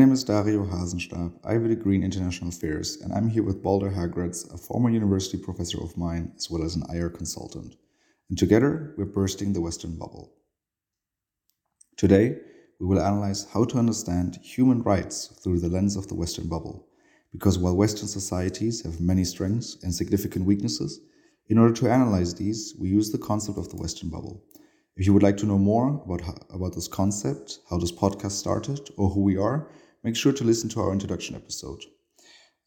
My name is Dario Hasenstab. I a degree in international affairs, and I'm here with Balder Hageraats, a former university professor of mine, as well as an IR consultant. And together, we're bursting the Western bubble. Today, we will analyze how to understand human rights through the lens of the Western bubble. Because while Western societies have many strengths and significant weaknesses, in order to analyze these, we use the concept of the Western bubble. If you would like to know more about, how, about this concept, how this podcast started, or who we are, make sure to listen to our introduction episode.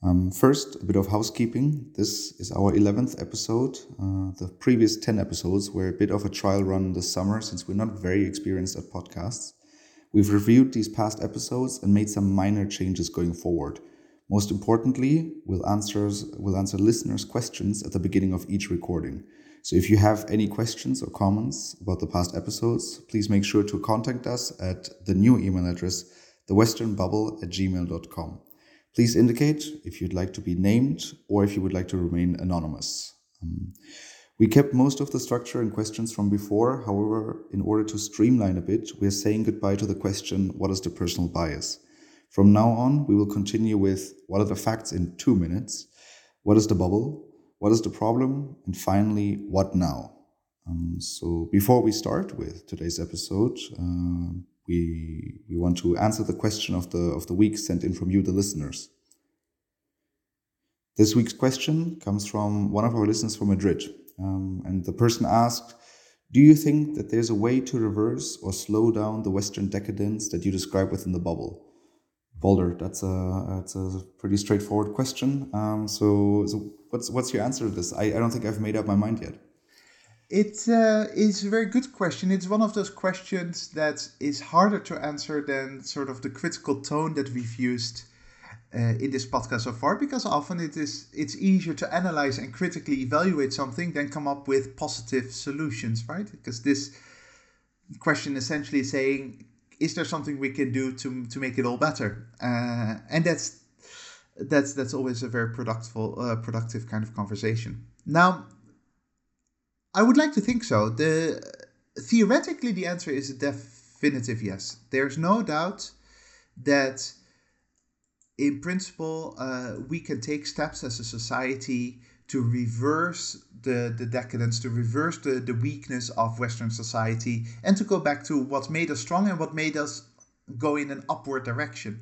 Um, first, a bit of housekeeping. This is our 11th episode. Uh, the previous 10 episodes were a bit of a trial run this summer since we're not very experienced at podcasts. We've reviewed these past episodes and made some minor changes going forward. Most importantly, we'll, answers, we'll answer listeners' questions at the beginning of each recording. So if you have any questions or comments about the past episodes, please make sure to contact us at the new email address, thewesternbubble at gmail.com. Please indicate if you'd like to be named or if you would like to remain anonymous. Um, we kept most of the structure and questions from before. However, in order to streamline a bit, we are saying goodbye to the question, what is the personal bias? From now on, we will continue with what are the facts in two minutes? What is the bubble? what is the problem, and finally, what now? Um, so before we start with today's episode, uh, we we want to answer the question of the of the week sent in from you, the listeners. This week's question comes from one of our listeners from Madrid, um, and the person asked, "Do you think that there's a way to reverse or slow down the Western decadence that you describe within the bubble?" Balder, that's a that's a pretty straightforward question. Um, so, so what's what's your answer to this? I, I don't think I've made up my mind yet. It uh, is a very good question. It's one of those questions that is harder to answer than sort of the critical tone that we've used uh, in this podcast so far, because often it is it's easier to analyze and critically evaluate something than come up with positive solutions, right? Because this question essentially is saying is there something we can do to to make it all better? Uh, and that's that's that's always a very productive uh, productive kind of conversation. Now, I would like to think so. The theoretically the answer is a definitive yes. There's no doubt that in principle uh, we can take steps as a society to reverse the, the decadence, to reverse the, the weakness of Western society, and to go back to what made us strong and what made us go in an upward direction.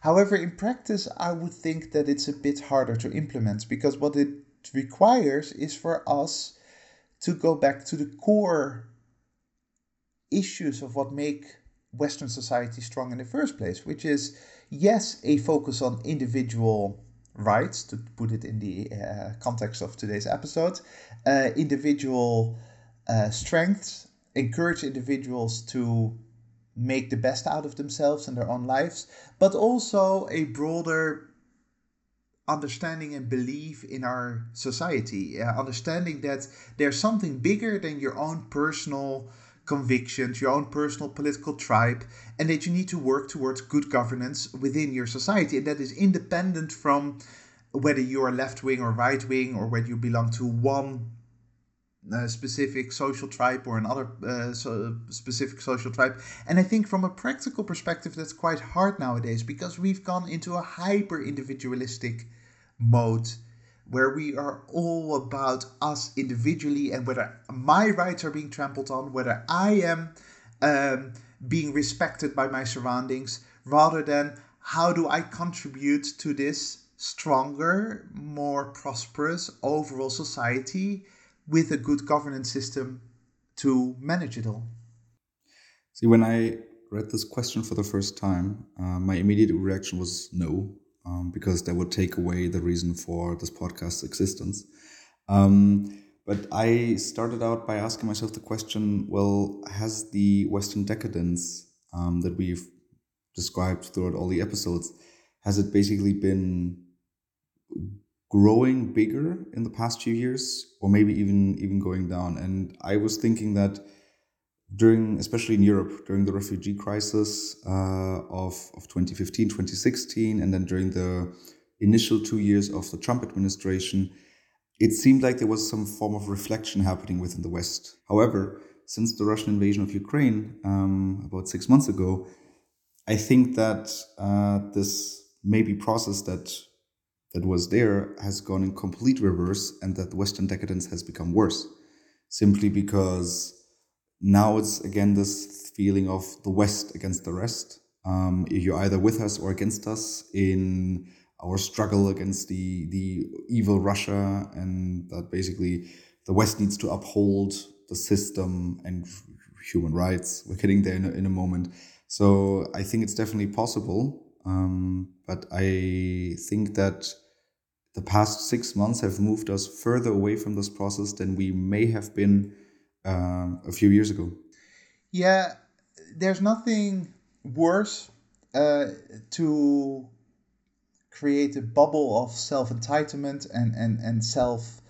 However, in practice, I would think that it's a bit harder to implement because what it requires is for us to go back to the core issues of what make Western society strong in the first place, which is yes, a focus on individual rights, to put it in the uh, context of today's episode, uh, individual uh, strengths, encourage individuals to make the best out of themselves and their own lives, but also a broader understanding and belief in our society, uh, understanding that there's something bigger than your own personal convictions, your own personal political tribe, and that you need to work towards good governance within your society. And that is independent from whether you are left wing or right wing, or whether you belong to one uh, specific social tribe or another uh, so specific social tribe. And I think from a practical perspective, that's quite hard nowadays because we've gone into a hyper individualistic mode where we are all about us individually and whether my rights are being trampled on, whether I am um, being respected by my surroundings, rather than how do I contribute to this stronger, more prosperous overall society with a good governance system to manage it all? See, when I read this question for the first time, uh, my immediate reaction was no um, because that would take away the reason for this podcast's existence. Um, but I started out by asking myself the question well, has the Western decadence um, that we've described throughout all the episodes, has it basically been growing bigger in the past few years or maybe even even going down and i was thinking that during, especially in Europe, during the refugee crisis uh, of, of 2015, 2016, and then during the initial two years of the Trump administration, it seemed like there was some form of reflection happening within the West. However, since the Russian invasion of Ukraine um, about six months ago, I think that uh, this maybe process that that was there has gone in complete reverse, and that Western decadence has become worse, simply because now it's again this feeling of the West against the rest. Um, you're either with us or against us in our struggle against the the evil Russia, and that basically the West needs to uphold the system and human rights. We're getting there in a, in a moment. So I think it's definitely possible. Um, but I think that the past six months have moved us further away from this process than we may have been um, a few years ago. Yeah, there's nothing worse uh, to create a bubble of self entitlement and, and, and self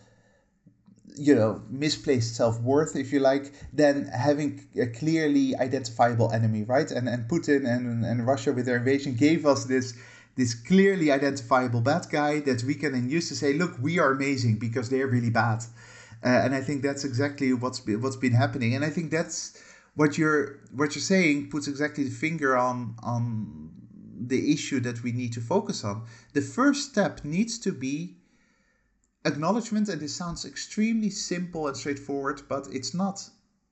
you know misplaced self-worth if you like than having a clearly identifiable enemy right and and putin and, and russia with their invasion gave us this this clearly identifiable bad guy that we can then use to say look we are amazing because they're really bad uh, and i think that's exactly what's been, what's been happening and i think that's what you're what you're saying puts exactly the finger on on the issue that we need to focus on the first step needs to be acknowledgement, and this sounds extremely simple and straightforward, but it's not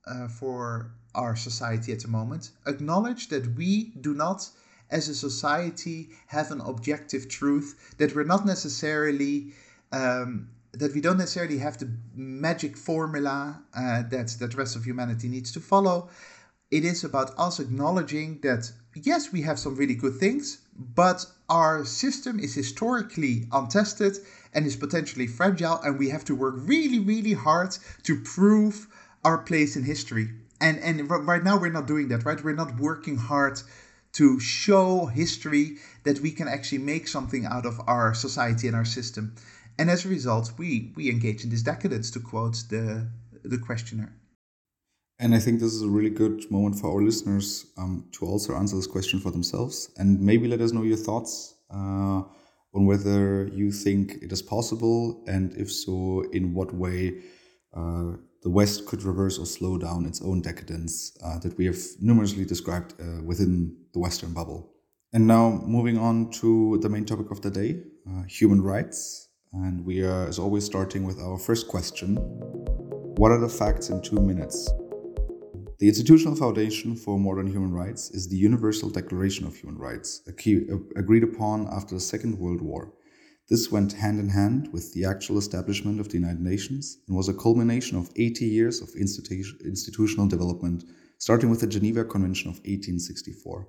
uh, for our society at the moment. Acknowledge that we do not, as a society, have an objective truth, that we're not necessarily. Um, that we don't necessarily have the magic formula uh, that, that the rest of humanity needs to follow. It is about us acknowledging that, yes, we have some really good things, but our system is historically untested and is potentially fragile, and we have to work really, really hard to prove our place in history. And and right now we're not doing that, right? We're not working hard to show history that we can actually make something out of our society and our system. And as a result, we we engage in this decadence, to quote the the questioner. And I think this is a really good moment for our listeners um, to also answer this question for themselves and maybe let us know your thoughts. Uh, on whether you think it is possible, and if so, in what way uh, the West could reverse or slow down its own decadence uh, that we have numerously described uh, within the Western bubble. And now, moving on to the main topic of the day uh, human rights. And we are, as always, starting with our first question What are the facts in two minutes? The institutional foundation for modern human rights is the Universal Declaration of Human Rights, uh, agreed upon after the Second World War. This went hand in hand with the actual establishment of the United Nations and was a culmination of 80 years of institutional development, starting with the Geneva Convention of 1864.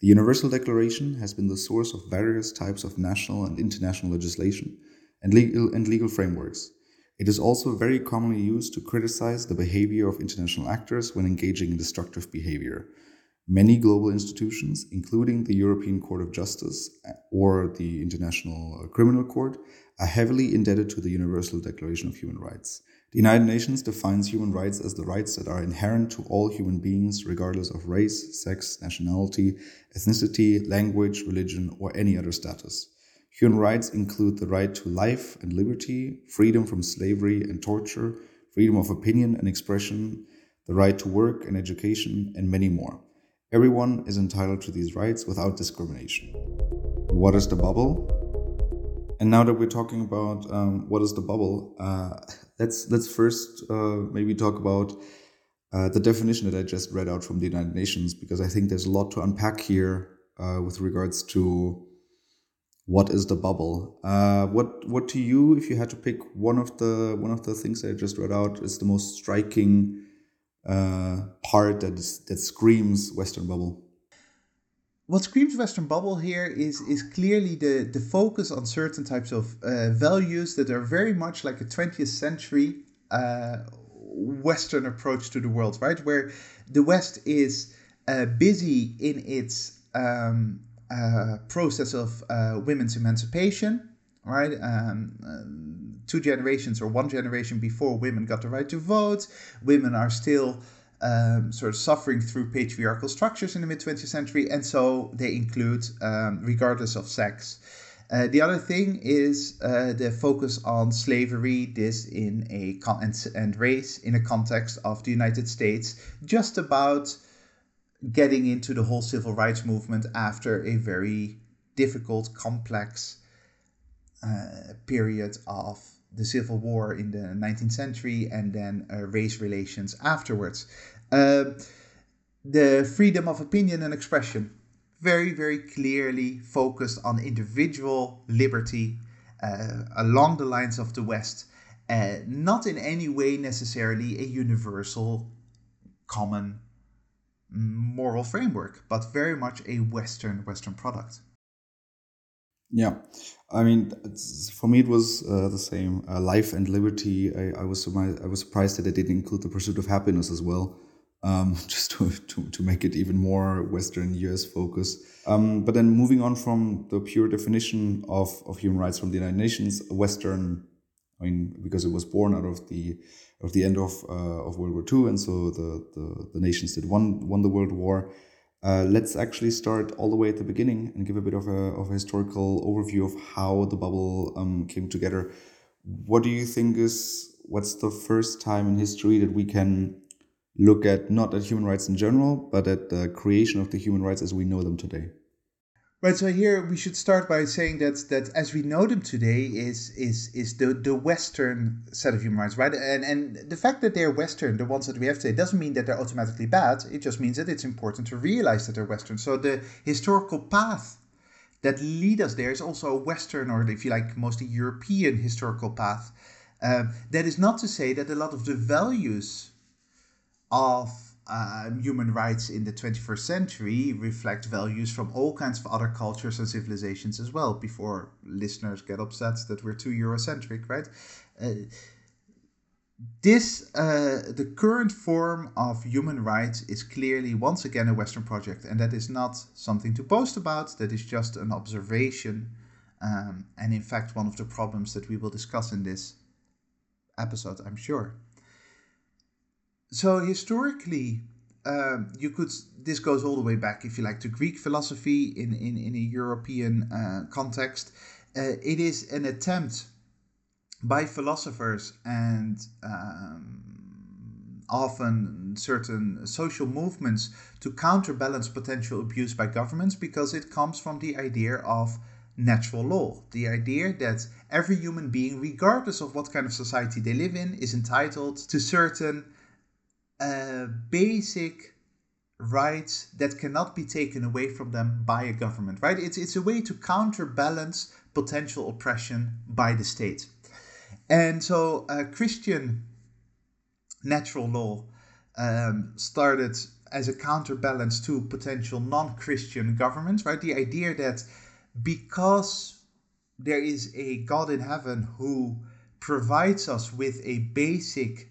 The Universal Declaration has been the source of various types of national and international legislation and legal, and legal frameworks. It is also very commonly used to criticize the behavior of international actors when engaging in destructive behavior. Many global institutions, including the European Court of Justice uh, or the International Criminal Court, are heavily indebted to the Universal Declaration of Human Rights. The United Nations defines human rights as the rights that are inherent to all human beings, regardless of race, sex, nationality, ethnicity, language, religion, or any other status. Human rights include the right to life and liberty, freedom from slavery and torture, freedom of opinion and expression, the right to work and education, and many more. Everyone is entitled to these rights without discrimination. What is the bubble? And now that we're talking about um, what is the bubble, uh, let's let's first uh, maybe talk about uh, the definition that I just read out from the United Nations because I think there's a lot to unpack here uh, with regards to what is the bubble? Uh, what what to you if you had to pick one of the one of the things i just read out is the most striking uh, part that is, that screams western bubble? What screams western bubble here is is clearly the the focus on certain types of uh, values that are very much like a 20th century uh, western approach to the world right? Where the west is uh, busy in its um, process of uh, women's emancipation, right? Um, um, two generations or one generation before women got the right to vote, women are still um, sort of suffering through patriarchal structures in the mid 20th century, and so they include um, regardless of sex. Uh, the other thing is uh, the focus on slavery, this in a con- and, and race in a context of the United States, just about getting into the whole civil rights movement after a very difficult, complex uh, period of the Civil War in the 19th century and then uh, race relations afterwards. Uh, the freedom of opinion and expression, very, very clearly focused on individual liberty uh, along the lines of the West, uh, not in any way necessarily a universal, common moral framework, but very much a Western Western product. Yeah, I mean, for me it was uh, the same. Uh, life and liberty. I, I was I was surprised that it didn't include the pursuit of happiness as well, um, just to, to to make it even more Western US focus. Um, but then moving on from the pure definition of of human rights from the United Nations, Western. I mean, because it was born out of the of the end of uh, of World War II, and so the, the the nations that won won the World War. Uh, let's actually start all the way at the beginning and give a bit of a, of a historical overview of how the bubble um, came together. What do you think is what's the first time in history that we can look at not at human rights in general, but at the creation of the human rights as we know them today? Right. So here we should start by saying that that as we know them today is is is the the Western set of human rights, right? And and the fact that they're Western, the ones that we have today, doesn't mean that they're automatically bad. It just means that it's important to realize that they're Western. So the historical path that lead us there is also a Western, or if you like, mostly European historical path. Uh, that is not to say that a lot of the values of um, human rights in the 21st century reflect values from all kinds of other cultures and civilizations as well, before listeners get upset that we're too Eurocentric, right? Uh, this, uh, the current form of human rights is clearly once again a Western project, and that is not something to boast about, that is just an observation, um, and in fact, one of the problems that we will discuss in this episode, I'm sure so historically, um, you could this goes all the way back, if you like, to Greek philosophy in in, in a European uh, context. Uh, it is an attempt by philosophers and um, often certain social movements to counterbalance potential abuse by governments because it comes from the idea of natural law. The idea that every human being, regardless of what kind of society they live in, is entitled to certain uh, basic rights that cannot be taken away from them by a government, right? It's, it's a way to counterbalance potential oppression by the state. And so uh, Christian natural law um, started as a counterbalance to potential non Christian governments, right? The idea that because there is a God in heaven who provides us with a basic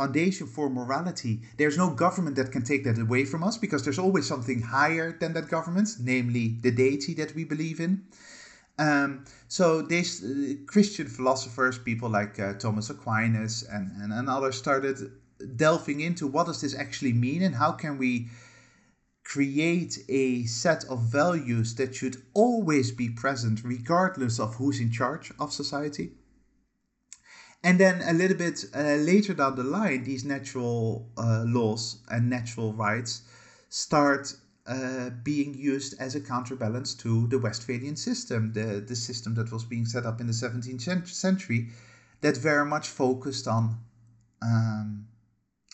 foundation for morality. There's no government that can take that away from us because there's always something higher than that government, namely the deity that we believe in. Um, so these uh, Christian philosophers, people like uh, Thomas Aquinas and, and, and others, started delving into what does this actually mean and how can we create a set of values that should always be present regardless of who's in charge of society. And then a little bit uh, later down the line, these natural uh, laws and natural rights start uh, being used as a counterbalance to the Westphalian system, the, the system that was being set up in the 17th century, that very much focused on um,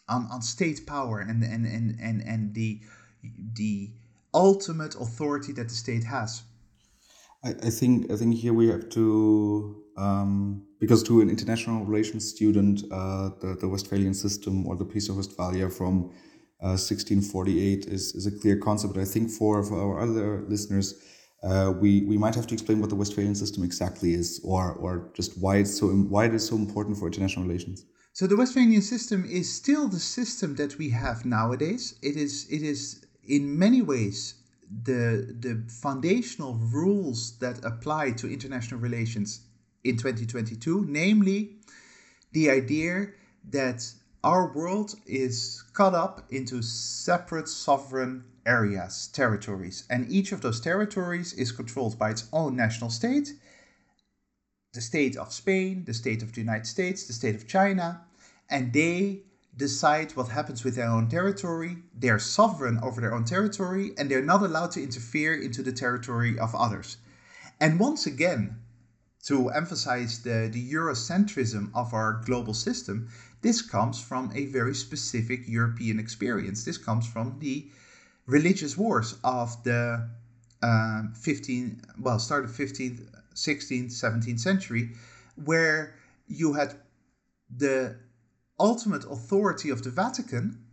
on, on state power and, and, and, and, and the the ultimate authority that the state has. I, I think I think here we have to um, because to an international relations student, uh, the, the Westphalian system or the Peace of Westphalia from uh, 1648 is, is a clear concept. But I think for, for our other listeners, uh, we, we might have to explain what the Westphalian system exactly is or, or just why it's so why it is so important for international relations. So the Westphalian system is still the system that we have nowadays. It is it is in many ways the the foundational rules that apply to international relations in 2022, namely the idea that our world is cut up into separate sovereign areas, territories, and each of those territories is controlled by its own national state the state of Spain, the state of the United States, the state of China, and they decide what happens with their own territory. They're sovereign over their own territory and they're not allowed to interfere into the territory of others. And once again, to emphasize the, the Eurocentrism of our global system, this comes from a very specific European experience. This comes from the religious wars of the um, 15, well, start of 15th, 16th, 17th century, where you had the ultimate authority of the Vatican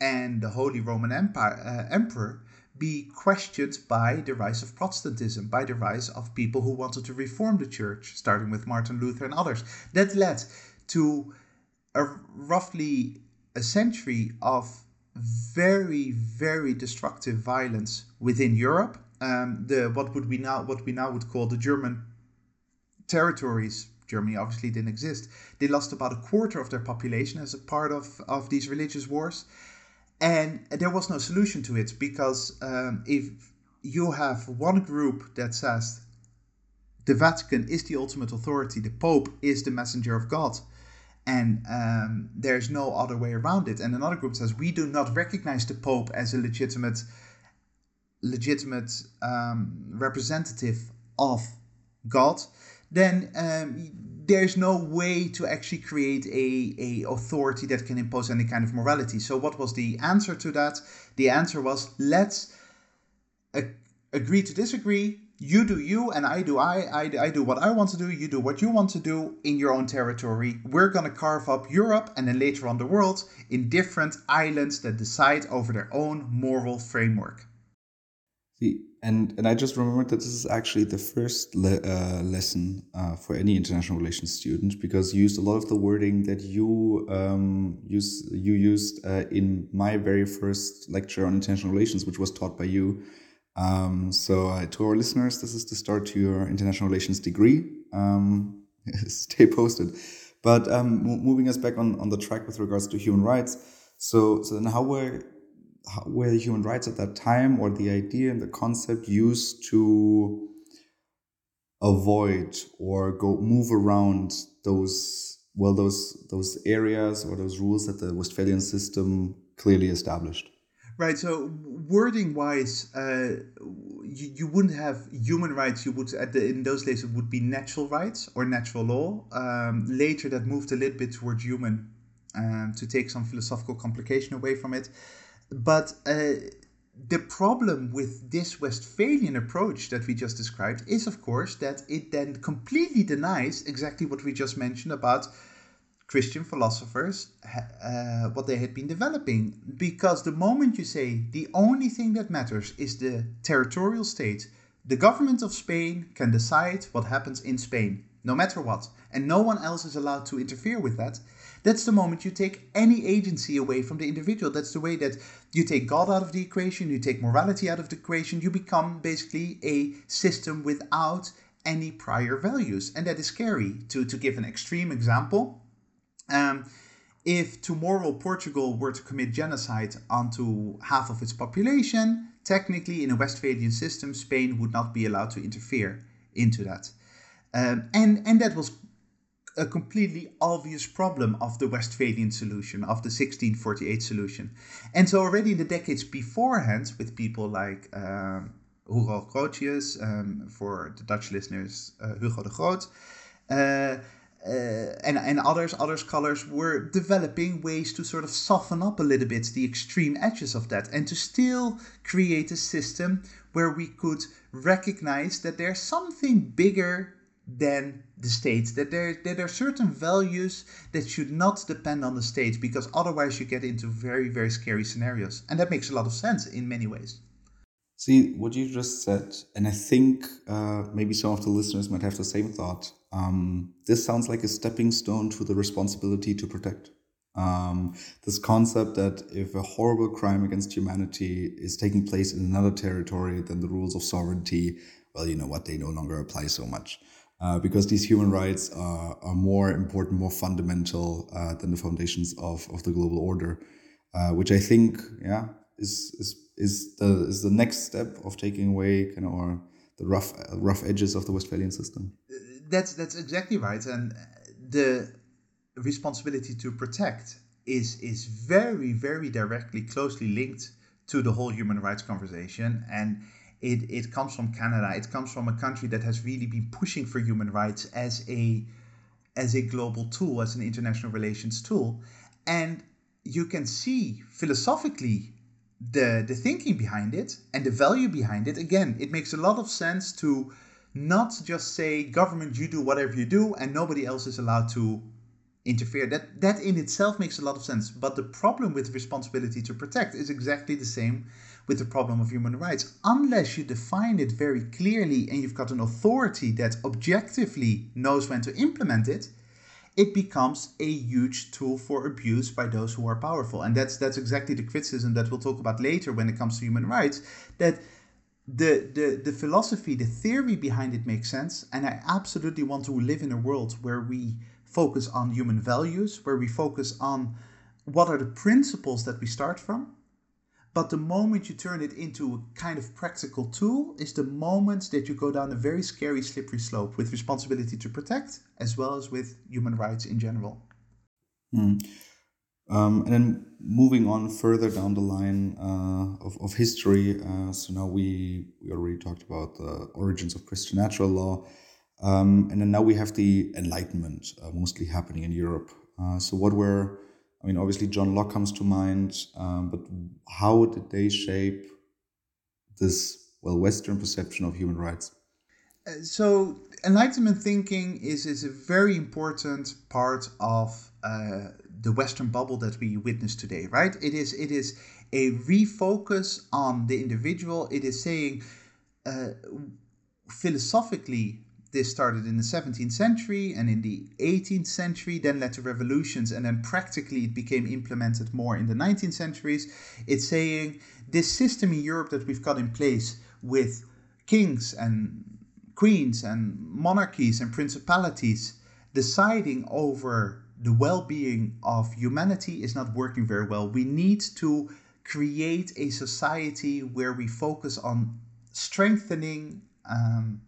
and the Holy Roman Empire, uh, Emperor be questioned by the rise of Protestantism, by the rise of people who wanted to reform the church, starting with Martin Luther and others. That led to a roughly a century of very, very destructive violence within Europe. Um, the what would we now what we now would call the German territories Germany obviously didn't exist. They lost about a quarter of their population as a part of, of these religious wars. And there was no solution to it because um, if you have one group that says the Vatican is the ultimate authority, the Pope is the messenger of God, and um, there's no other way around it. And another group says we do not recognize the Pope as a legitimate, legitimate um, representative of God then um, there's no way to actually create a, a authority that can impose any kind of morality. So what was the answer to that? The answer was let's agree to disagree. You do you and I do I. I. I do what I want to do. You do what you want to do in your own territory. We're going to carve up Europe and then later on the world in different islands that decide over their own moral framework. See, and and I just remembered that this is actually the first le uh, lesson uh, for any international relations student because you used a lot of the wording that you um, use you used uh, in my very first lecture on international relations, which was taught by you. Um, so uh, to our listeners, this is the start to your international relations degree. Um, stay posted. But um, moving us back on, on the track with regards to human rights. So so then how were were human rights at that time or the idea and the concept used to avoid or go move around those well those those areas or those rules that the Westphalian system clearly established. Right so wording wise uh, you, you wouldn't have human rights you would at the in those days it would be natural rights or natural law. Um, later that moved a little bit towards human um, to take some philosophical complication away from it but uh, the problem with this Westphalian approach that we just described is, of course, that it then completely denies exactly what we just mentioned about Christian philosophers, uh, what they had been developing. Because the moment you say the only thing that matters is the territorial state, the government of Spain can decide what happens in Spain, no matter what, and no one else is allowed to interfere with that that's the moment you take any agency away from the individual. That's the way that you take God out of the equation, you take morality out of the equation, you become basically a system without any prior values. And that is scary. To, to give an extreme example, um, if tomorrow Portugal were to commit genocide onto half of its population, technically in a Westphalian system, Spain would not be allowed to interfere into that. Um, and, and that was a completely obvious problem of the Westphalian solution, of the 1648 solution. And so already in the decades beforehand, with people like um, Hugo Grotius, um, for the Dutch listeners, uh, Hugo de Groot, uh, uh, and, and others, other scholars were developing ways to sort of soften up a little bit the extreme edges of that and to still create a system where we could recognize that there's something bigger than the state that there that there are certain values that should not depend on the state because otherwise you get into very very scary scenarios. And that makes a lot of sense in many ways. See what you just said and i think uh, maybe some of the listeners might have the same thought um, this sounds like a stepping stone to the responsibility to protect. Um, this concept that if a horrible crime against humanity is taking place in another territory then the rules of sovereignty well you know what? They no longer apply so much uh, because these human rights are, are more important, more fundamental uh, than the foundations of, of the global order, uh, which I think, yeah, is is is the is the next step of taking away kind of the rough rough edges of the Westphalian system. That's that's exactly right, and the responsibility to protect is is very very directly closely linked to the whole human rights conversation and it, it comes from Canada. It comes from a country that has really been pushing for human rights as a as a global tool, as an international relations tool. And you can see philosophically the the thinking behind it and the value behind it. Again, it makes a lot of sense to not just say government you do whatever you do and nobody else is allowed to interfere. That that in itself makes a lot of sense. But the problem with responsibility to protect is exactly the same with the problem of human rights. Unless you define it very clearly and you've got an authority that objectively knows when to implement it, it becomes a huge tool for abuse by those who are powerful. And that's that's exactly the criticism that we'll talk about later when it comes to human rights. That the, the, the philosophy, the theory behind it makes sense. And I absolutely want to live in a world where we focus on human values, where we focus on what are the principles that we start from. But the moment you turn it into a kind of practical tool is the moment that you go down a very scary, slippery slope with responsibility to protect as well as with human rights in general. Mm. Um, and then moving on further down the line uh, of, of history, uh, so now we, we already talked about the origins of Christian natural law. Um, and then now we have the Enlightenment uh, mostly happening in Europe. Uh, so, what were, I mean, obviously John Locke comes to mind, um, but how did they shape this, well, Western perception of human rights? Uh, so, Enlightenment thinking is, is a very important part of uh, the Western bubble that we witness today, right? It is, it is a refocus on the individual. It is saying, uh, philosophically, this started in the 17th century and in the 18th century, then led to revolutions, and then practically it became implemented more in the 19th centuries. It's saying this system in Europe that we've got in place with kings and queens and monarchies and principalities deciding over the well being of humanity is not working very well. We need to create a society where we focus on strengthening. Um,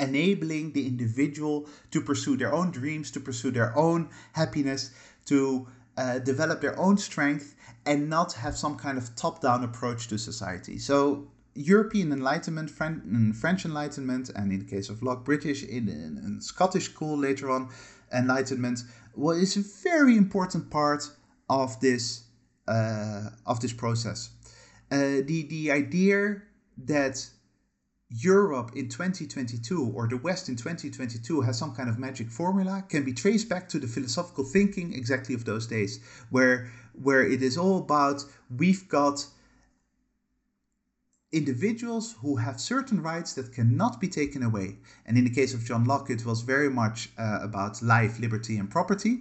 enabling the individual to pursue their own dreams, to pursue their own happiness, to uh, develop their own strength, and not have some kind of top down approach to society. So, European Enlightenment, French Enlightenment, and in the case of Locke, British in, in Scottish school later on, Enlightenment, is a very important part of this uh, of this process. Uh, the the idea that Europe in 2022 or the West in 2022 has some kind of magic formula can be traced back to the philosophical thinking exactly of those days, where where it is all about we've got individuals who have certain rights that cannot be taken away. And in the case of John Locke, it was very much uh, about life, liberty, and property,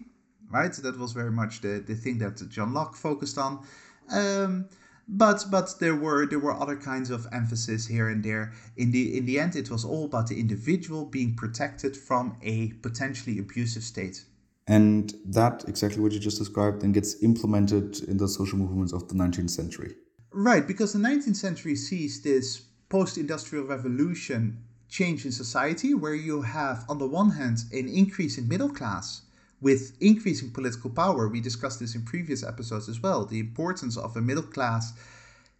right? That was very much the, the thing that John Locke focused on. Um, but but there were there were other kinds of emphasis here and there. In the in the end it was all about the individual being protected from a potentially abusive state. And that exactly what you just described then gets implemented in the social movements of the 19th century. Right because the 19th century sees this post-industrial revolution change in society where you have on the one hand an increase in middle class with increasing political power, we discussed this in previous episodes as well, the importance of a middle class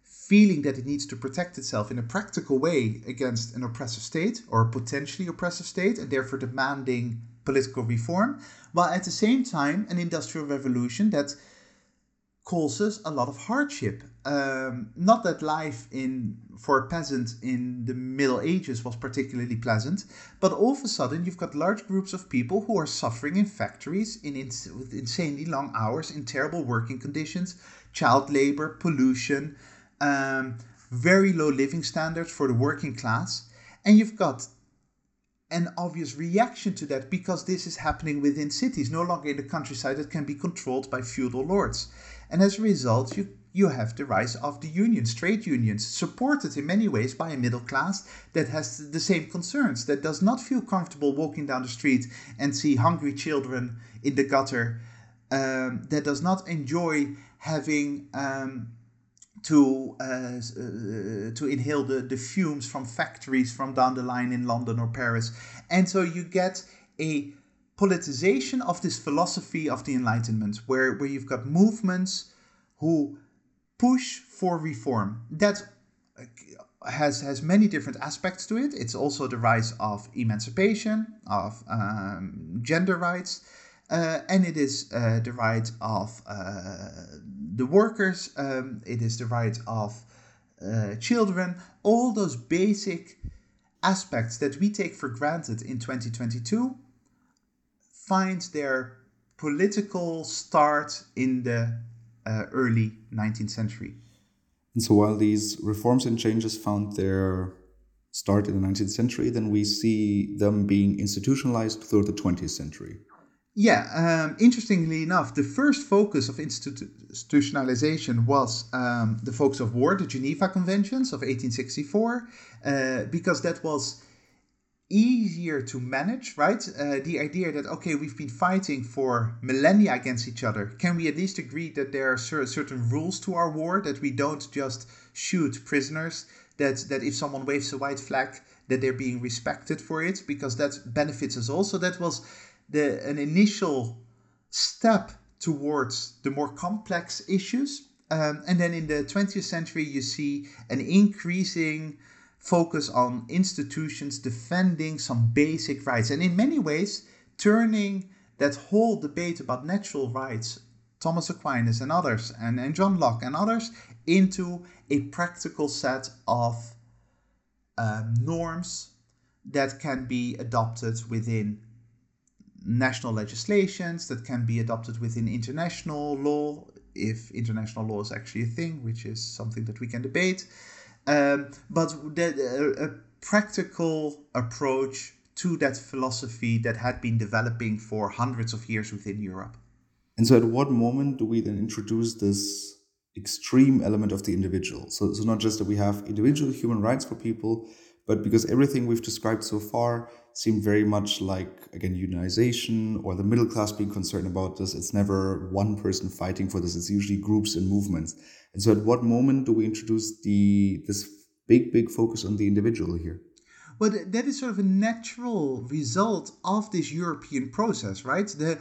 feeling that it needs to protect itself in a practical way against an oppressive state or a potentially oppressive state, and therefore demanding political reform, while at the same time, an industrial revolution that causes a lot of hardship. Um, not that life in for a peasant in the Middle Ages was particularly pleasant, but all of a sudden you've got large groups of people who are suffering in factories in ins- with insanely long hours, in terrible working conditions, child labor, pollution, um, very low living standards for the working class, and you've got an obvious reaction to that because this is happening within cities, no longer in the countryside that can be controlled by feudal lords. And as a result, you, you have the rise of the unions, trade unions, supported in many ways by a middle class that has the same concerns, that does not feel comfortable walking down the street and see hungry children in the gutter, um, that does not enjoy having. Um, to uh, uh, to inhale the, the fumes from factories from down the line in London or Paris. And so you get a politicization of this philosophy of the Enlightenment, where, where you've got movements who push for reform. That has has many different aspects to it. It's also the rise of emancipation, of um, gender rights, uh, and it is uh, the right of uh, the workers. Um, it is the right of uh, children. All those basic aspects that we take for granted in 2022 find their political start in the uh, early 19th century. And so while these reforms and changes found their start in the 19th century, then we see them being institutionalized through the 20th century. Yeah, um, interestingly enough, the first focus of institutionalization was um, the focus of war, the Geneva Conventions of 1864, uh, because that was easier to manage, right? Uh, the idea that, okay, we've been fighting for millennia against each other. Can we at least agree that there are certain rules to our war, that we don't just shoot prisoners, that, that if someone waves a white flag, that they're being respected for it, because that benefits us all. So that was the, an initial step towards the more complex issues. Um, and then in the 20th century, you see an increasing focus on institutions defending some basic rights. And in many ways, turning that whole debate about natural rights, Thomas Aquinas and others, and, and John Locke and others, into a practical set of um, norms that can be adopted within national legislations, that can be adopted within international law, if international law is actually a thing, which is something that we can debate. Um, but that, uh, a practical approach to that philosophy that had been developing for hundreds of years within Europe. And so, at what moment do we then introduce this extreme element of the individual? So, so not just that we have individual human rights for people, but because everything we've described so far seemed very much like again unionization or the middle class being concerned about this it's never one person fighting for this it's usually groups and movements and so at what moment do we introduce the this big big focus on the individual here well that is sort of a natural result of this european process right the,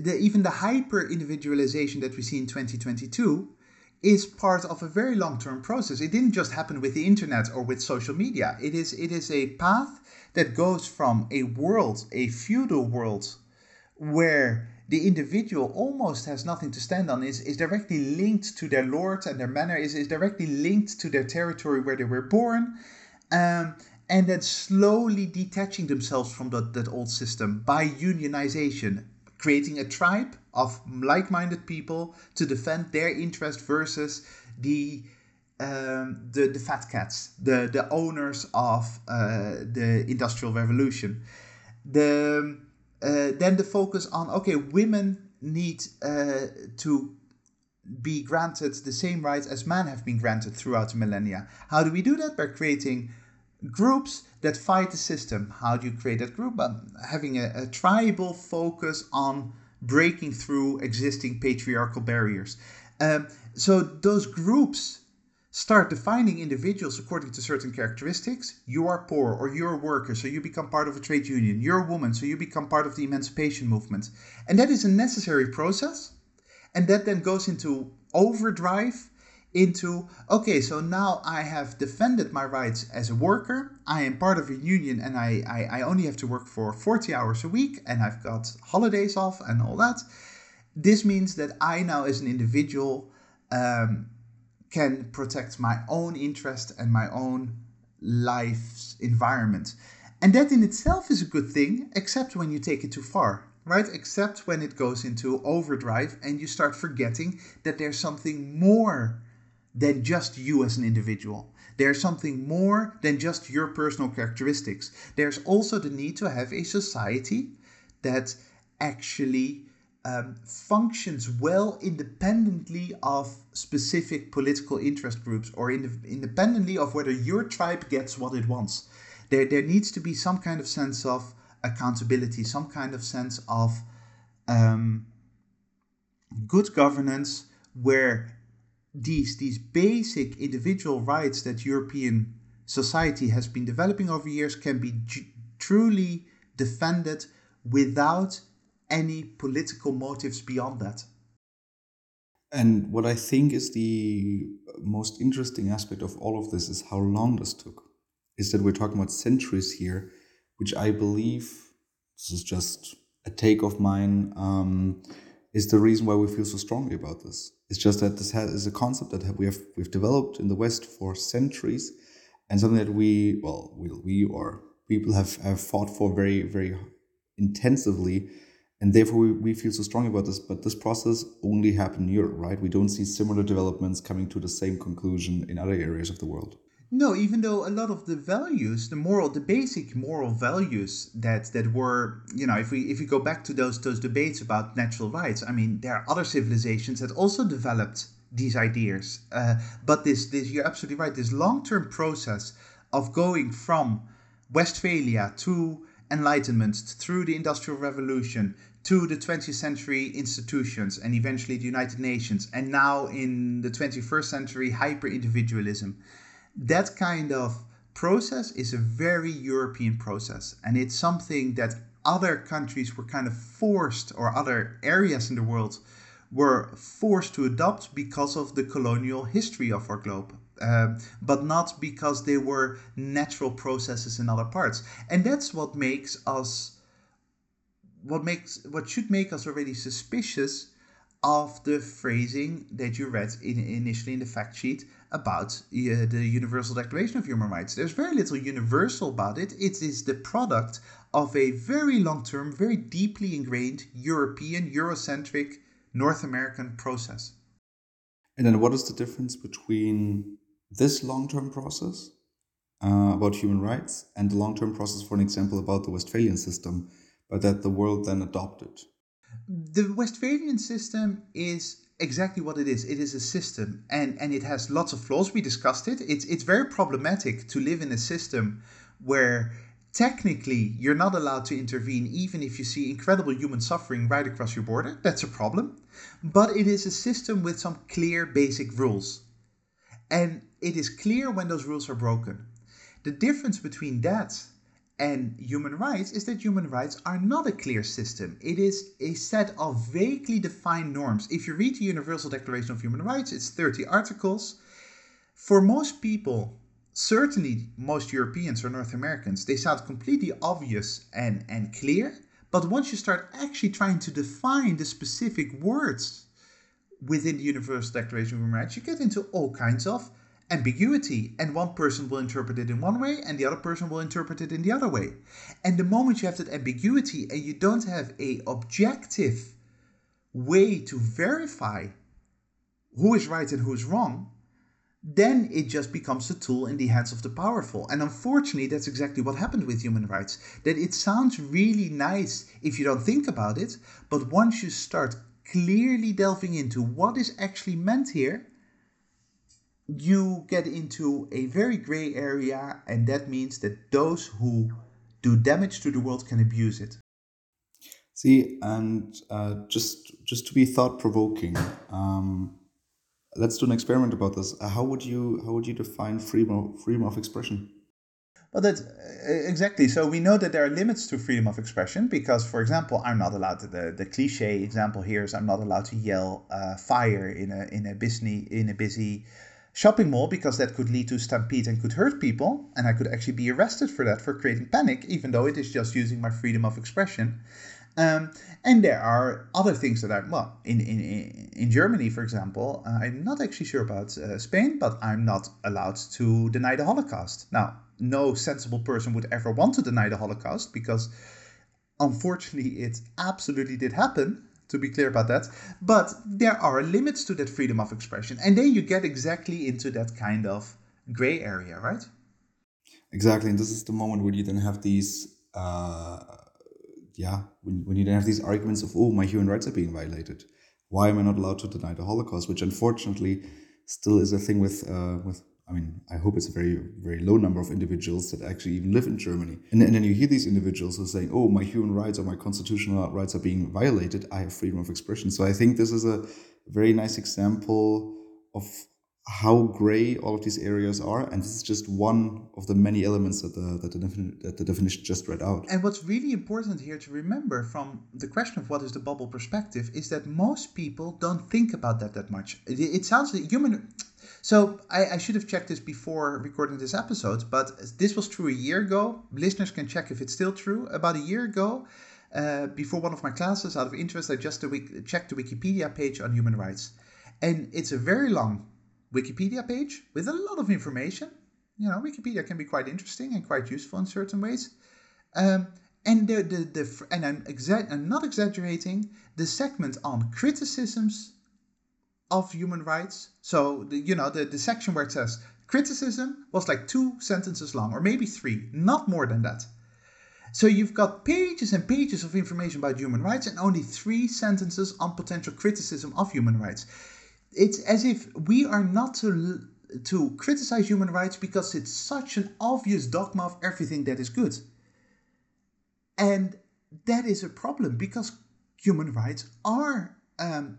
the even the hyper individualization that we see in 2022 is part of a very long-term process. It didn't just happen with the internet or with social media. It is it is a path that goes from a world, a feudal world, where the individual almost has nothing to stand on, is, is directly linked to their lord and their manor, is, is directly linked to their territory where they were born, um, and then slowly detaching themselves from that, that old system by unionization, creating a tribe of like minded people to defend their interest versus the um, the, the fat cats, the, the owners of uh, the Industrial Revolution. The, uh, then the focus on okay, women need uh, to be granted the same rights as men have been granted throughout the millennia. How do we do that? By creating groups that fight the system. How do you create that group? By having a, a tribal focus on breaking through existing patriarchal barriers. Um, so those groups start defining individuals according to certain characteristics. You are poor or you're a worker, so you become part of a trade union. You're a woman, so you become part of the emancipation movement. And that is a necessary process. And that then goes into overdrive into okay, so now I have defended my rights as a worker. I am part of a union and I, I, I only have to work for 40 hours a week and I've got holidays off and all that. This means that I now, as an individual, um, can protect my own interest and my own life's environment. And that in itself is a good thing, except when you take it too far, right? Except when it goes into overdrive and you start forgetting that there's something more than just you as an individual. There's something more than just your personal characteristics. There's also the need to have a society that actually um, functions well independently of specific political interest groups or in, independently of whether your tribe gets what it wants. There, there needs to be some kind of sense of accountability, some kind of sense of um, good governance where these, these basic individual rights that European society has been developing over years can be truly defended without any political motives beyond that. And what I think is the most interesting aspect of all of this is how long this took. Is that we're talking about centuries here, which I believe this is just a take of mine. Um, is the reason why we feel so strongly about this. It's just that this has, is a concept that we have we've developed in the West for centuries, and something that we well we, we or people have, have fought for very very intensively and therefore we, we feel so strong about this but this process only happened in europe right? We don't see similar developments coming to the same conclusion in other areas of the world. No even though a lot of the values the moral the basic moral values that that were you know if we if we go back to those those debates about natural rights i mean there are other civilizations that also developed these ideas uh, but this this you're absolutely right. This long-term process of going from westphalia to enlightenment through the industrial revolution to the 20th century institutions and eventually the United Nations, and now in the 21st century, hyper individualism. That kind of process is a very European process, and it's something that other countries were kind of forced, or other areas in the world were forced to adopt because of the colonial history of our globe. Uh, but not because they were natural processes in other parts. And that's what makes us what makes what should make us already suspicious of the phrasing that you read in, initially in the fact sheet about uh, the Universal Declaration of Human Rights. There's very little universal about it. It is the product of a very long term, very deeply ingrained European, Eurocentric, North American process. And then, what is the difference between this long term process uh, about human rights and the long term process, for an example, about the Westphalian system? But that the world then adopted. The Westphalian system is exactly what it is. It is a system, and and it has lots of flaws. We discussed it. It's it's very problematic to live in a system where technically you're not allowed to intervene even if you see incredible human suffering right across your border. That's a problem. But it is a system with some clear basic rules. And it is clear when those rules are broken. The difference between that and human rights is that human rights are not a clear system. It is a set of vaguely defined norms. If you read the Universal Declaration of Human Rights, it's 30 articles. For most people, certainly most Europeans or North Americans, they sound completely obvious and, and clear. But once you start actually trying to define the specific words within the Universal Declaration of Human Rights, you get into all kinds of ambiguity and one person will interpret it in one way and the other person will interpret it in the other way. And the moment you have that ambiguity and you don't have a objective way to verify who is right and who is wrong then it just becomes a tool in the hands of the powerful. And unfortunately that's exactly what happened with human rights that it sounds really nice if you don't think about it but once you start clearly delving into what is actually meant here you get into a very gray area, and that means that those who do damage to the world can abuse it. See, and uh, just just to be thought provoking, um, let's do an experiment about this. How would you how would you define freedom of, freedom of expression? Well, that's uh, exactly. So we know that there are limits to freedom of expression because, for example, I'm not allowed to. The, the cliche example here is I'm not allowed to yell uh, fire in a in a busy in a busy shopping mall because that could lead to stampede and could hurt people, and I could actually be arrested for that for creating panic, even though it is just using my freedom of expression. Um, and there are other things that are well in in in Germany, for example. Uh, I'm not actually sure about uh, Spain, but I'm not allowed to deny the Holocaust. Now, no sensible person would ever want to deny the Holocaust because, unfortunately, it absolutely did happen to be clear about that. But there are limits to that freedom of expression. And then you get exactly into that kind of gray area, right? Exactly. And this is the moment where you then have these, uh, yeah, when, when you then have these arguments of, oh, my human rights are being violated. Why am I not allowed to deny the Holocaust? Which unfortunately still is a thing with, uh, with I mean, I hope it's a very, very low number of individuals that actually even live in Germany. And, and then you hear these individuals who are saying, oh, my human rights or my constitutional rights are being violated. I have freedom of expression. So I think this is a very nice example of how gray all of these areas are, and this is just one of the many elements that the that the, that the definition just read out. And what's really important here to remember from the question of what is the bubble perspective is that most people don't think about that that much. It, it sounds like human. So I, I should have checked this before recording this episode, but this was true a year ago. Listeners can check if it's still true. About a year ago, uh, before one of my classes, out of interest, I just checked the Wikipedia page on human rights, and it's a very long Wikipedia page with a lot of information. You know, Wikipedia can be quite interesting and quite useful in certain ways. Um, and the, the, the and I'm, exa- I'm not exaggerating the segment on criticisms of human rights. So the, you know the, the section where it says criticism was like two sentences long, or maybe three, not more than that. So you've got pages and pages of information about human rights and only three sentences on potential criticism of human rights it's as if we are not to to criticize human rights because it's such an obvious dogma of everything that is good. And that is a problem because human rights are um,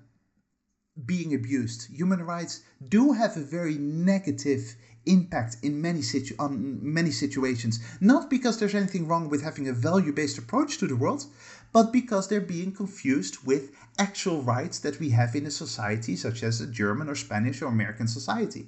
being abused. Human rights do have a very negative impact in many situ- on many situations. Not because there's anything wrong with having a value-based approach to the world, but because they're being confused with actual rights that we have in a society such as a German or Spanish or American society.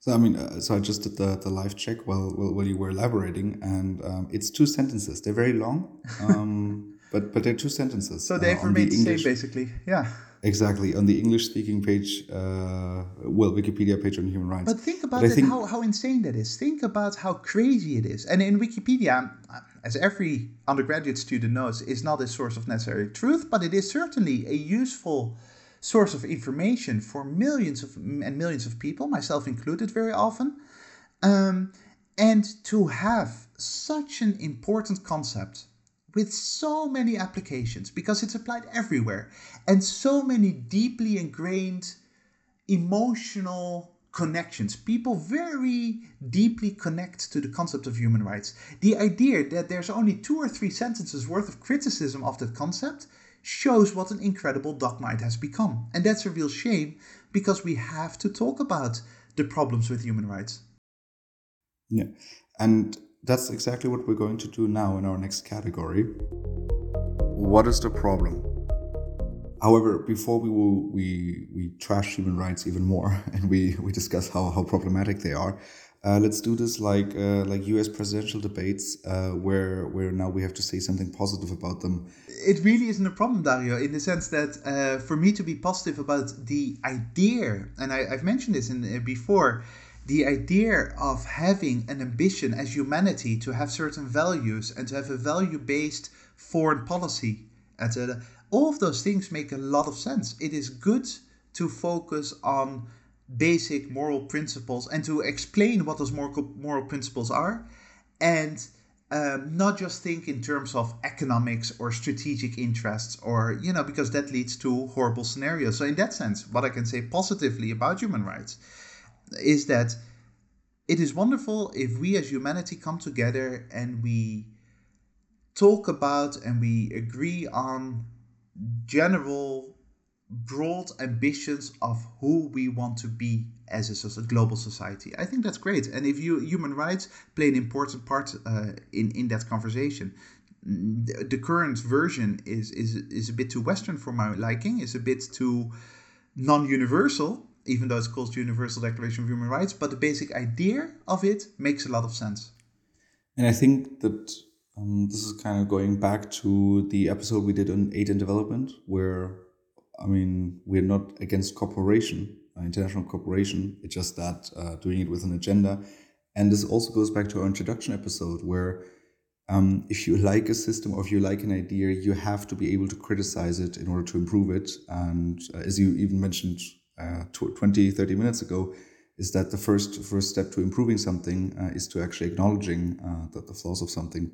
So I mean, uh, so I just did the, the live check while, while while you were elaborating, and um, it's two sentences. They're very long, um, but but they're two sentences. So they've uh, remained the same, basically. Yeah. Exactly on the English speaking page, uh, well, Wikipedia page on human rights. But think about but it, think... how, how insane that is. Think about how crazy it is. And in Wikipedia, as every undergraduate student knows, is not a source of necessary truth, but it is certainly a useful source of information for millions of and millions of people, myself included, very often. Um, and to have such an important concept with so many applications because it's applied everywhere and so many deeply ingrained emotional connections. People very deeply connect to the concept of human rights. The idea that there's only two or three sentences worth of criticism of that concept shows what an incredible dogma it has become. And that's a real shame because we have to talk about the problems with human rights. Yeah. And that's exactly what we're going to do now in our next category. What is the problem? However, before we will, we we trash human rights even more and we, we discuss how, how problematic they are, uh, let's do this like uh, like U.S. presidential debates, uh, where where now we have to say something positive about them. It really isn't a problem, Dario, in the sense that uh, for me to be positive about the idea, and I, have mentioned this in uh, before, the idea of having an ambition as humanity to have certain values and to have a value based foreign policy, etc., all of those things make a lot of sense. It is good to focus on basic moral principles and to explain what those moral, moral principles are and um, not just think in terms of economics or strategic interests or you know because that leads to horrible scenarios so in that sense what i can say positively about human rights is that it is wonderful if we as humanity come together and we talk about and we agree on general broad ambitions of who we want to be as a, global society. I think that's great. And if you human rights play an important part uh, in in that conversation, the, the current version is is is a bit too Western for my liking. It's a bit too non-universal even though it's called Universal Declaration of Human Rights, but the basic idea of it makes a lot of sense. And I think that um, this is kind of going back to the episode we did on aid and development, where, I mean, we're not against cooperation, uh, international cooperation, it's just that uh, doing it with an agenda. And this also goes back to our introduction episode, where um, if you like a system or if you like an idea, you have to be able to criticize it in order to improve it. And uh, as you even mentioned uh, 20, 30 minutes ago, is that the first first step to improving something uh, is to actually acknowledging uh, the, the flaws of something.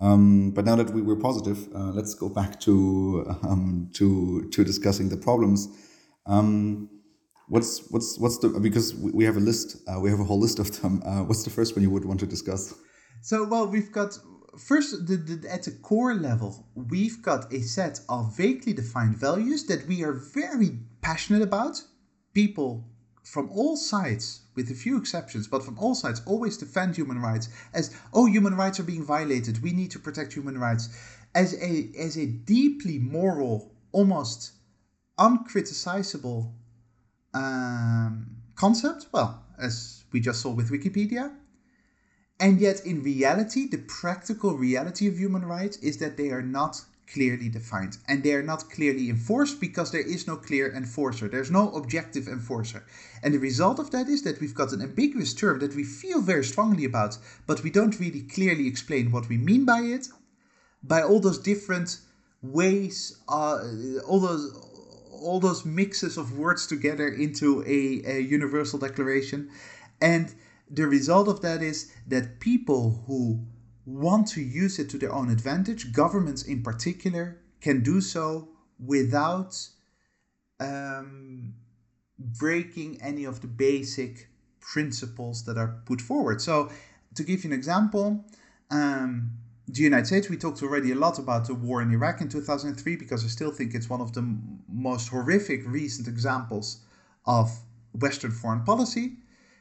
Um, but now that we were positive, uh, let's go back to um, to to discussing the problems. Um, what's what's what's the because we have a list, uh, we have a whole list of them. Uh, what's the first one you would want to discuss? So well, we've got first the, the, at the core level, we've got a set of vaguely defined values that we are very passionate about people from all sides, with a few exceptions, but from all sides, always defend human rights as, oh, human rights are being violated, we need to protect human rights, as a, as a deeply moral, almost uncriticizable um, concept, well, as we just saw with Wikipedia. And yet, in reality, the practical reality of human rights is that they are not clearly defined and they are not clearly enforced because there is no clear enforcer. There's no objective enforcer. And the result of that is that we've got an ambiguous term that we feel very strongly about, but we don't really clearly explain what we mean by it. By all those different ways, uh, all those all those mixes of words together into a, a universal declaration. And the result of that is that people who want to use it to their own advantage, governments in particular, can do so without um, breaking any of the basic principles that are put forward. So, to give you an example, um, the United States, we talked already a lot about the war in Iraq in 2003 because I still think it's one of the most horrific recent examples of Western foreign policy.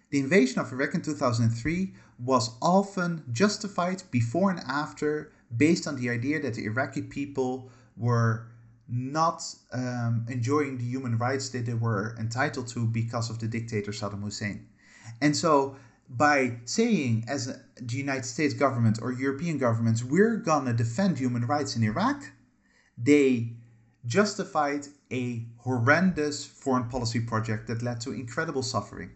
The invasion of Iraq in 2003 was often justified before and after based on the idea that the Iraqi people were not um, enjoying the human rights that they were entitled to because of the dictator Saddam Hussein. And so, by saying, as the United States government or European governments, we're gonna defend human rights in Iraq, they justified a horrendous foreign policy project that led to incredible suffering.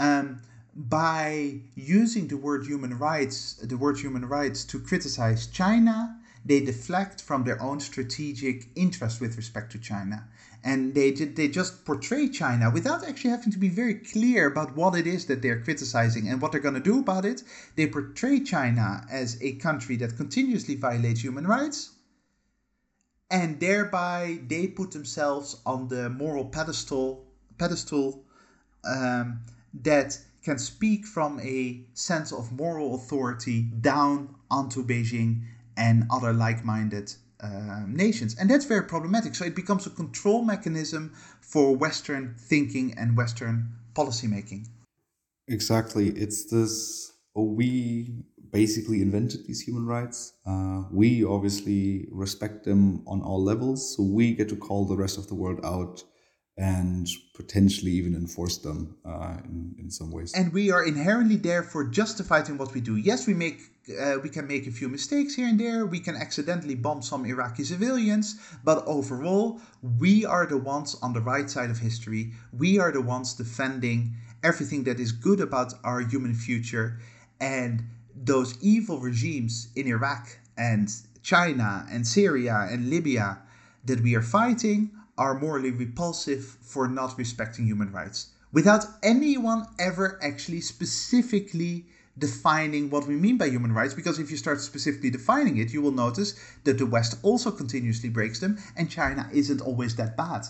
Um, by using the word human rights, the word human rights to criticize China, they deflect from their own strategic interest with respect to China. And they, they just portray China without actually having to be very clear about what it is that they're criticizing and what they're going to do about it. They portray China as a country that continuously violates human rights. And thereby they put themselves on the moral pedestal pedestal um, that can speak from a sense of moral authority down onto Beijing and other like minded uh, nations. And that's very problematic. So it becomes a control mechanism for Western thinking and Western policymaking. Exactly. It's this oh, we basically invented these human rights. Uh, we obviously respect them on all levels. So we get to call the rest of the world out and potentially even enforce them uh, in, in some ways. And we are inherently therefore justified in what we do. Yes, we make uh, we can make a few mistakes here and there. We can accidentally bomb some Iraqi civilians, but overall, we are the ones on the right side of history. We are the ones defending everything that is good about our human future, and those evil regimes in Iraq and China and Syria and Libya that we are fighting are morally repulsive for not respecting human rights without anyone ever actually specifically defining what we mean by human rights because if you start specifically defining it you will notice that the west also continuously breaks them and china isn't always that bad.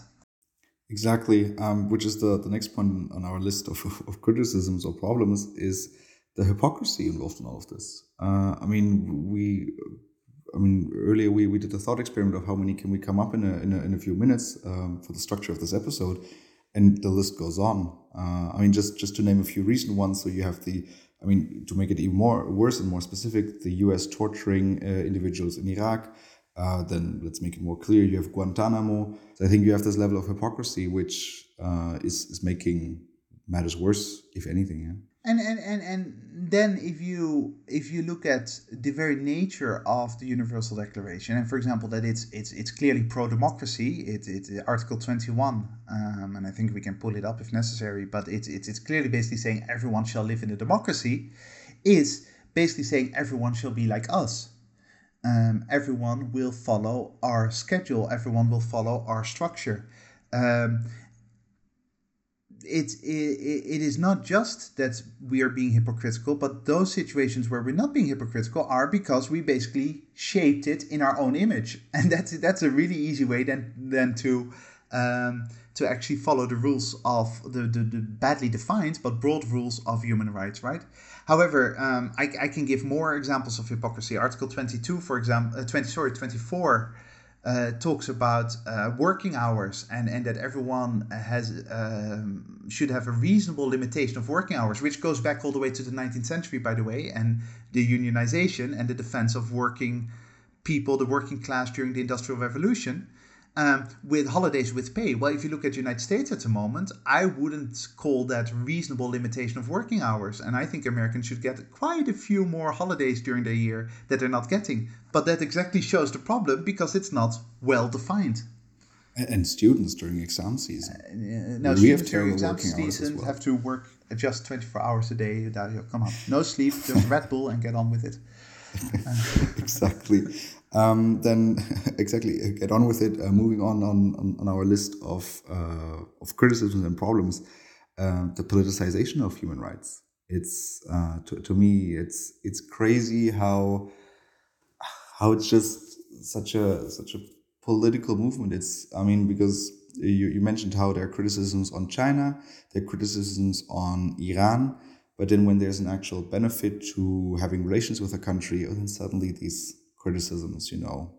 Exactly um, which is the, the next point on our list of, of criticisms or problems is the hypocrisy involved in all of this. Uh, i mean we I mean, earlier we, we did a thought experiment of how many can we come up in a, in a, in a few minutes um, for the structure of this episode, and the list goes on. Uh, I mean, just just to name a few recent ones. So you have the, I mean, to make it even more worse and more specific, the U.S. torturing uh, individuals in Iraq. Uh, then let's make it more clear. You have Guantanamo. So I think you have this level of hypocrisy, which uh, is is making matters worse, if anything. Yeah and and and and then if you if you look at the very nature of the universal declaration and for example that it's it's it's clearly pro-democracy it, it's article 21 um, and i think we can pull it up if necessary but it's, it's it's clearly basically saying everyone shall live in a democracy is basically saying everyone shall be like us. Um, everyone will follow our schedule. Everyone will follow our structure. Um, it, it, it is not just that we are being hypocritical, but those situations where we're not being hypocritical are because we basically shaped it in our own image, and that's that's a really easy way then then to um, to actually follow the rules of the, the, the badly defined but broad rules of human rights, right? However, um, I, I can give more examples of hypocrisy. Article twenty two, for example, uh, twenty sorry twenty four uh, talks about uh, working hours and, and that everyone has um, should have a reasonable limitation of working hours, which goes back all the way to the 19th century, by the way, and the unionization and the defense of working people, the working class during the Industrial Revolution um, with holidays with pay. Well, if you look at the United States at the moment, I wouldn't call that reasonable limitation of working hours. And I think Americans should get quite a few more holidays during the year that they're not getting. But that exactly shows the problem because it's not well defined. And students during exam season. Uh, no, we students during exam season well. have to work just 24 hours a day. Come on, no sleep, just Red Bull and get on with it. exactly. Um, then exactly get on with it. Uh, moving on, on on our list of uh, of criticisms and problems, uh, the politicization of human rights. It's uh, to, to me, it's it's crazy how how it's just such a such a political movement. It's I mean because you, you mentioned how there are criticisms on China, there are criticisms on Iran, but then when there's an actual benefit to having relations with a country, oh, then suddenly these criticisms, you know,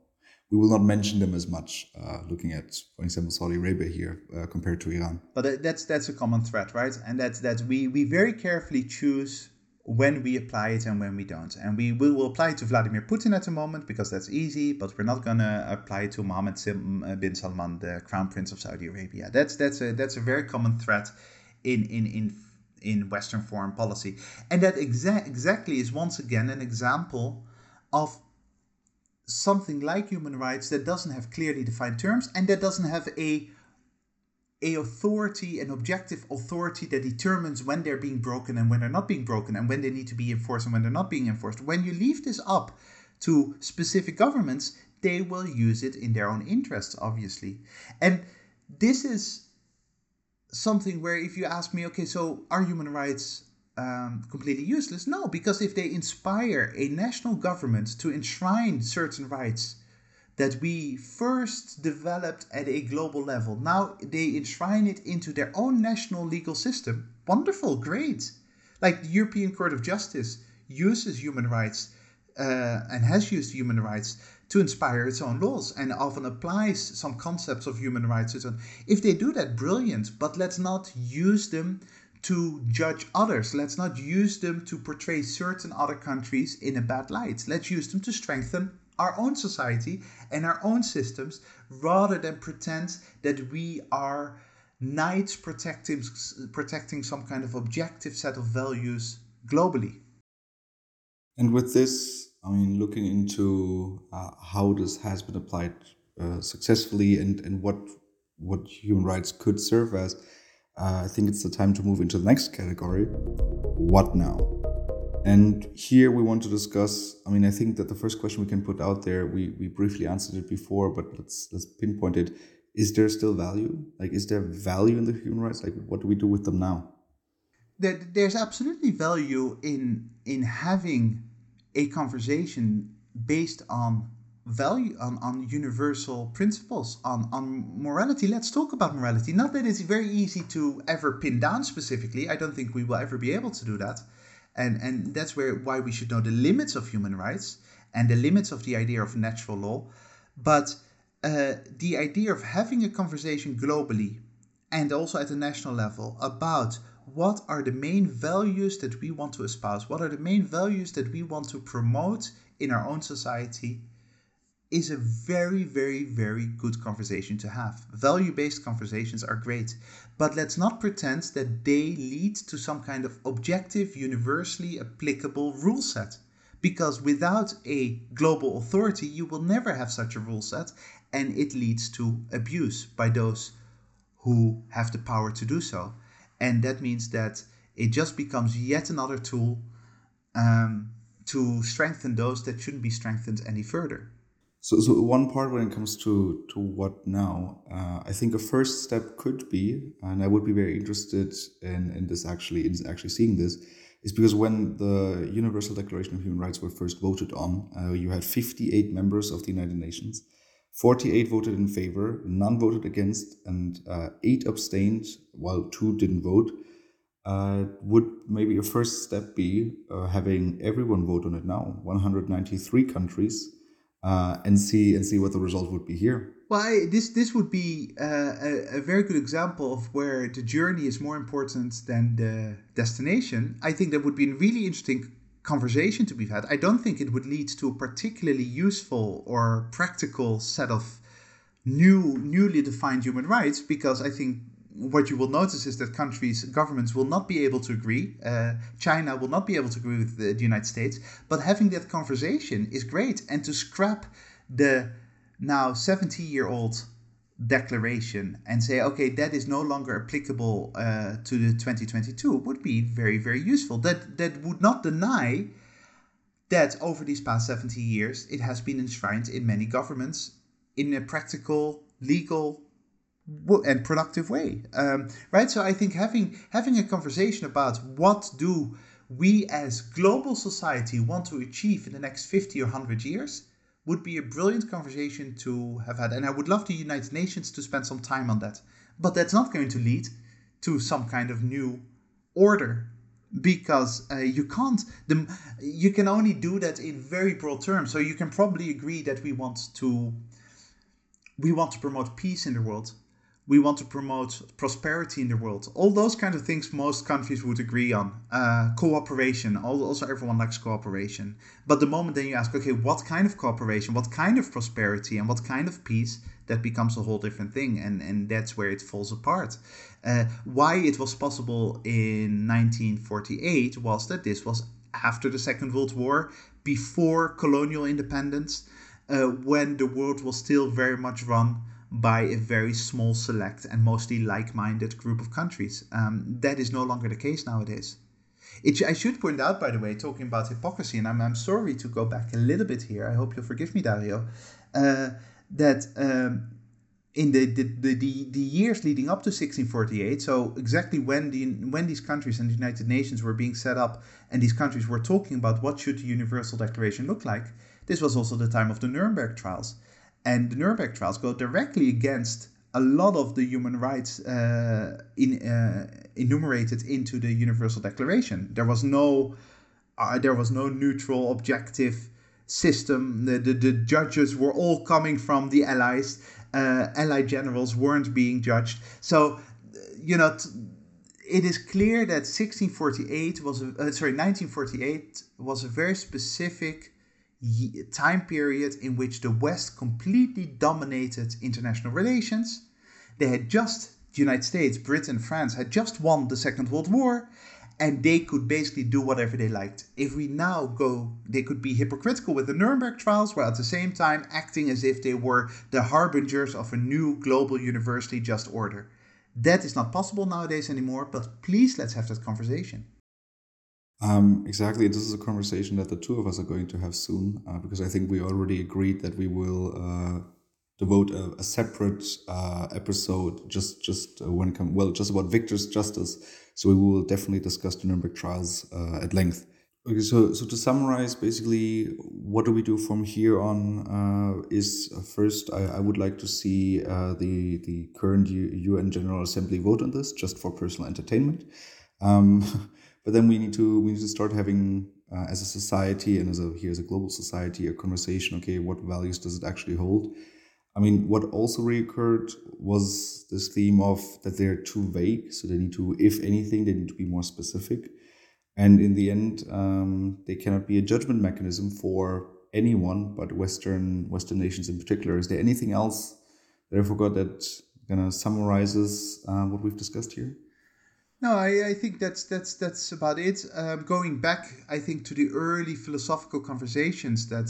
we will not mention them as much. Uh, looking at, for example, Saudi Arabia here uh, compared to Iran. But that's that's a common thread, right? And that's that we we very carefully choose when we apply it and when we don't. And we will apply it to Vladimir Putin at the moment because that's easy, but we're not going to apply it to Mohammed uh, bin Salman, the Crown Prince of Saudi Arabia. That's that's a that's a very common threat in in in in Western foreign policy. And that exa- exactly is once again an example of something like human rights that doesn't have clearly defined terms and that doesn't have a a authority, an objective authority that determines when they're being broken and when they're not being broken and when they need to be enforced and when they're not being enforced. When you leave this up to specific governments, they will use it in their own interests, obviously. And this is something where if you ask me, okay, so are human rights um, completely useless? No, because if they inspire a national government to enshrine certain rights that we first developed at a global level, now they enshrine it into their own national legal system. Wonderful, great. Like the European Court of Justice uses human rights uh, and has used human rights to inspire its own laws and often applies some concepts of human rights. If they do that, brilliant, but let's not use them to judge others. Let's not use them to portray certain other countries in a bad light. Let's use them to strengthen our own society and our own systems rather than pretend that we are knights protecting, protecting some kind of objective set of values globally. And with this, I mean, looking into uh, how this has been applied uh, successfully and, and what what human rights could serve as, uh, I think it's the time to move into the next category. What now? And here we want to discuss. I mean, I think that the first question we can put out there, we we briefly answered it before, but let's let's pinpoint it. Is there still value? Like, is there value in the human rights? Like, what do we do with them now? There, there's absolutely value in in having a conversation based on value on, on universal principles on, on morality. Let's talk about morality. Not that it's very easy to ever pin down specifically. I don't think we will ever be able to do that. And and that's where why we should know the limits of human rights and the limits of the idea of natural law. But uh, the idea of having a conversation globally and also at a national level about what are the main values that we want to espouse, what are the main values that we want to promote in our own society, is a very, very, very good conversation to have. Value based conversations are great, but let's not pretend that they lead to some kind of objective, universally applicable rule set. Because without a global authority, you will never have such a rule set, and it leads to abuse by those who have the power to do so. And that means that it just becomes yet another tool um, to strengthen those that shouldn't be strengthened any further. So, so one part when it comes to to what now, uh, I think a first step could be, and I would be very interested in in this actually in actually seeing this, is because when the Universal Declaration of Human Rights were first voted on, uh, you had 58 members of the United Nations 48 voted in favor, none voted against, and uh, eight abstained, while two didn't vote. Uh, would maybe a first step be uh, having everyone vote on it now? 193 countries uh, and see and see what the result would be here. Well, I, this this would be uh, a, a very good example of where the journey is more important than the destination. I think that would be a really interesting conversation to be had. I don't think it would lead to a particularly useful or practical set of new newly defined human rights because I think what you will notice is that countries governments will not be able to agree uh, china will not be able to agree with the, the, united states but having that conversation is great. And to scrap the now 70 year old declaration and say okay that is no longer applicable uh, to the 2022 would be very very useful. That that would not deny that over these past 70 years it has been enshrined in many governments in a practical legal and productive way. Um, right? So i think having having a conversation about what do we as global society want to achieve in the next 50 or 100 years would be a brilliant conversation to have had. And i would love the united nations to spend some time on that. But that's not going to lead to some kind of new order because uh, you can't the, you can only do that in very broad terms. So you can probably agree that we want to we want to promote peace in the world we want to promote prosperity in the world. All those kind of things most countries would agree on. Uh, cooperation, also everyone likes cooperation. But the moment then you ask, okay, what kind of cooperation, what kind of prosperity, and what kind of peace, that becomes a whole different thing. And, and that's where it falls apart. Uh, why it was possible in 1948 was that this was after the Second World War, before colonial independence, uh, when the world was still very much run by a very small select and mostly like-minded group of countries. Um, that is no longer the case nowadays. It, I should point out, by the way, talking about hypocrisy, and I'm, I'm sorry to go back a little bit here. I hope you'll forgive me, Dario. Uh, that um, in the, the, the, the, years leading up to 1648, so exactly when the when these countries and the United Nations were being set up, and these countries were talking about what should the Universal Declaration look like, this was also the time of the Nuremberg trials. And the Nuremberg trials go directly against a lot of the human rights uh, in, uh, enumerated into the Universal Declaration. There was no, uh, there was no neutral, objective system. The, the, the judges were all coming from the Allies. Uh, Allied generals weren't being judged. So, you know, t- it is clear that 1648 was a, uh, sorry 1948 was a very specific time period in which the West completely dominated international relations. They had just, the United States, Britain, France had just won the Second World War, and they could basically do whatever they liked. If we now go, they could be hypocritical with the Nuremberg trials, while at the same time acting as if they were the harbingers of a new global universally just order. That is not possible nowadays anymore, but please let's have that conversation. Um, exactly. This is a conversation that the two of us are going to have soon uh, because I think we already agreed that we will uh, devote a, a separate uh, episode just just uh, when come well just about Victor's justice. So we will definitely discuss the Nuremberg trials uh, at length. Okay, so so to summarize, basically, what do we do from here on? Uh, is first, I, I would like to see the the current U- UN General Assembly vote on this just for personal entertainment. Um, But then we need to we need to start having uh, as a society and as a here as a global society a conversation. Okay, what values does it actually hold? I mean, what also reoccurred was this theme of that they're too vague, so they need to, if anything, they need to be more specific. And in the end, um, they cannot be a judgment mechanism for anyone, but Western Western nations in particular. Is there anything else that I forgot that kind of summarizes uh, what we've discussed here? No, I, I think that's that's that's about it. Um, going back, I think to the early philosophical conversations that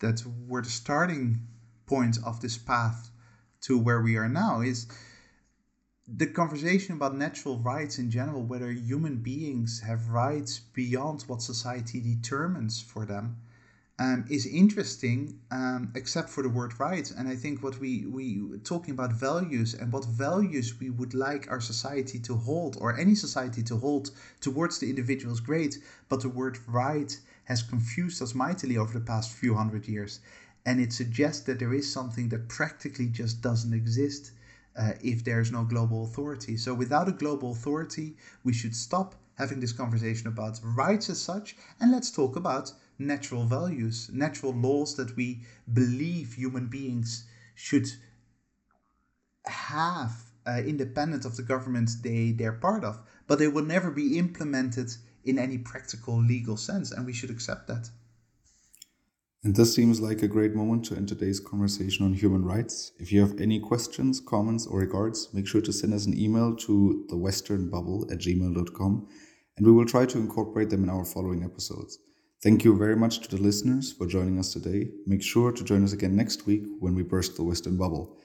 that were the starting point of this path to where we are now is the conversation about natural rights in general, whether human beings have rights beyond what society determines for them um, is interesting, um, except for the word rights. And I think what we we talking about values and what values we would like our society to hold or any society to hold towards the individual is great, but the word right has confused us mightily over the past few hundred years, and it suggests that there is something that practically just doesn't exist. Uh, if there's no global authority. So, without a global authority, we should stop having this conversation about rights as such and let's talk about natural values, natural laws that we believe human beings should have uh, independent of the government they, they're part of, but they will never be implemented in any practical legal sense, and we should accept that. And this seems like a great moment to end today's conversation on human rights. If you have any questions, comments, or regards, make sure to send us an email to thewesternbubble at gmail.com and we will try to incorporate them in our following episodes. Thank you very much to the listeners for joining us today. Make sure to join us again next week when we burst the Western bubble.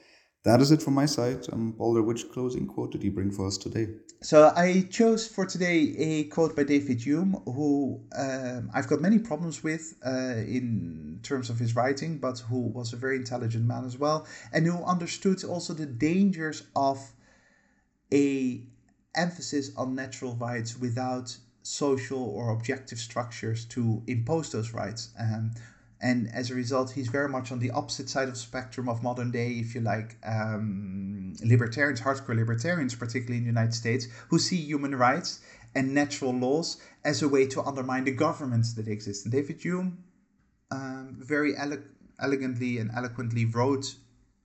That is it from my side. Um, Balder, which closing quote did you bring for us today? So I chose for today a quote by David Hume, who um, I've got many problems with uh, in terms of his writing, but who was a very intelligent man as well, and who understood also the dangers of a emphasis on natural rights without social or objective structures to impose those rights. Um, and as a result, he's very much on the opposite side of the spectrum of modern day, if you like, um, libertarians, hardcore libertarians, particularly in the United States, who see human rights and natural laws as a way to undermine the governments that exist. And David Hume um, very ele- elegantly and eloquently wrote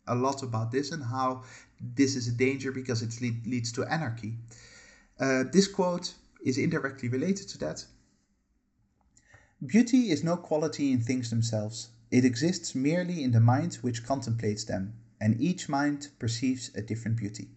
a lot about this and how this is a danger because it le- leads to anarchy. Uh, this quote is indirectly related to that. Beauty is no quality in things themselves. It exists merely in the mind which contemplates them, and each mind perceives a different beauty.